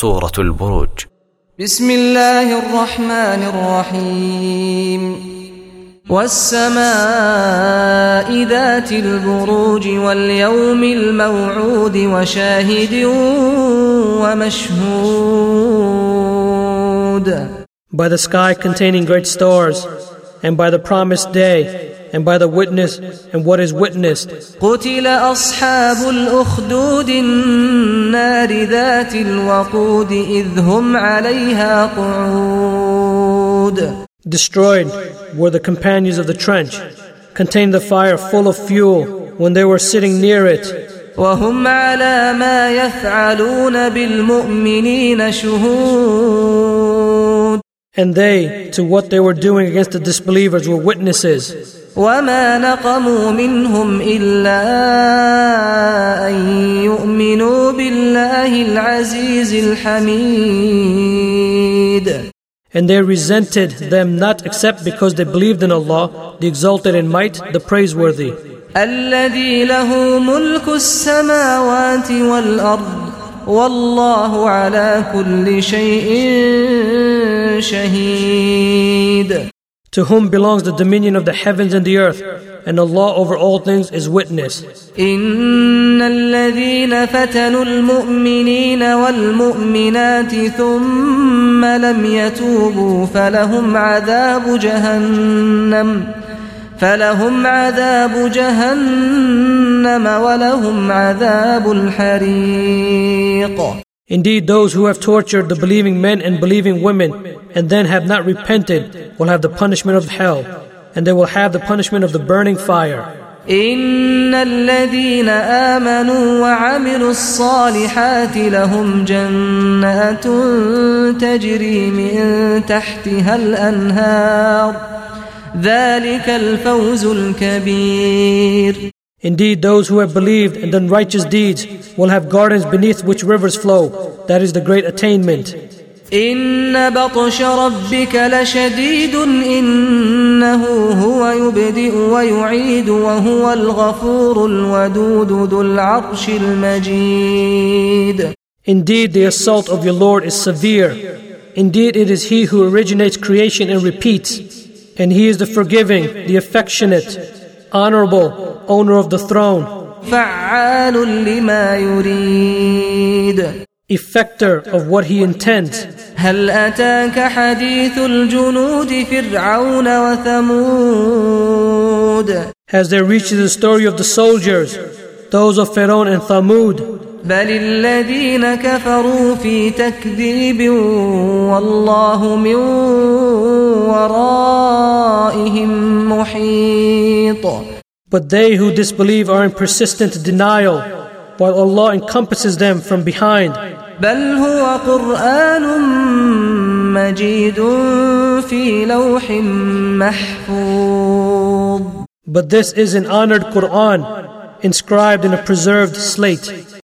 سورة البروج. بسم الله الرحمن الرحيم. والسماء ذات البروج واليوم الموعود وشاهد ومشهود. By the sky containing great stars, and by the promised day, and by the witness and what is witnessed. قتل أصحاب الأخدود النار ذات الوقود إذ هم عليها قعود Destroyed were the companions of the trench, contained the fire full of fuel when they were sitting near it. وهم على ما يفعلون بالمؤمنين شهود And they, to what they were doing against the disbelievers, were witnesses. وما نقموا منهم إلا أن يؤمنوا بالله العزيز الحميد And they resented them not except because they believed in Allah, the exalted in might, the praiseworthy. الذي له ملك السماوات والأرض والله على كل شيء شهيد To whom belongs the dominion of the heavens and the earth, and Allah over all things is witness. إن الذين فتنوا المؤمنين والمؤمنات ثم لم يتوبوا فلهم عذاب جهنم فلهم عذاب جهنم ولهم عذاب الحريق Indeed, those who have tortured the believing men and believing women and then have not repented will have the punishment of hell, and they will have the punishment of the burning fire. إن الذين آمنوا وعملوا الصالحات لهم جنات تجري من تحتها الأنهار ذلك الفوز الكبير Indeed, those who have believed and done righteous deeds will have gardens beneath which rivers flow. That is the great attainment. إن بطش ربك لشديد إنه هو يبدئ ويعيد وهو الغفور الودود ذو العرش المجيد Indeed, the assault of your Lord is severe. Indeed, it is He who originates creation and repeats. And He is the forgiving, the affectionate, honorable, owner of the throne, فعال لما يريد effector of what He intends. هل أتاك حديث الجنود فرعون وثمود Has there reached you the story of the soldiers, those of Pharaoh and Thamud? بل الذين كفروا في تكذيب والله من ورائهم محيط But they who disbelieve are in persistent denial, while Allah encompasses them from behind. بل هو قرآن مجيد في لوح محفوظ But this is an honored Quran, inscribed in a preserved slate.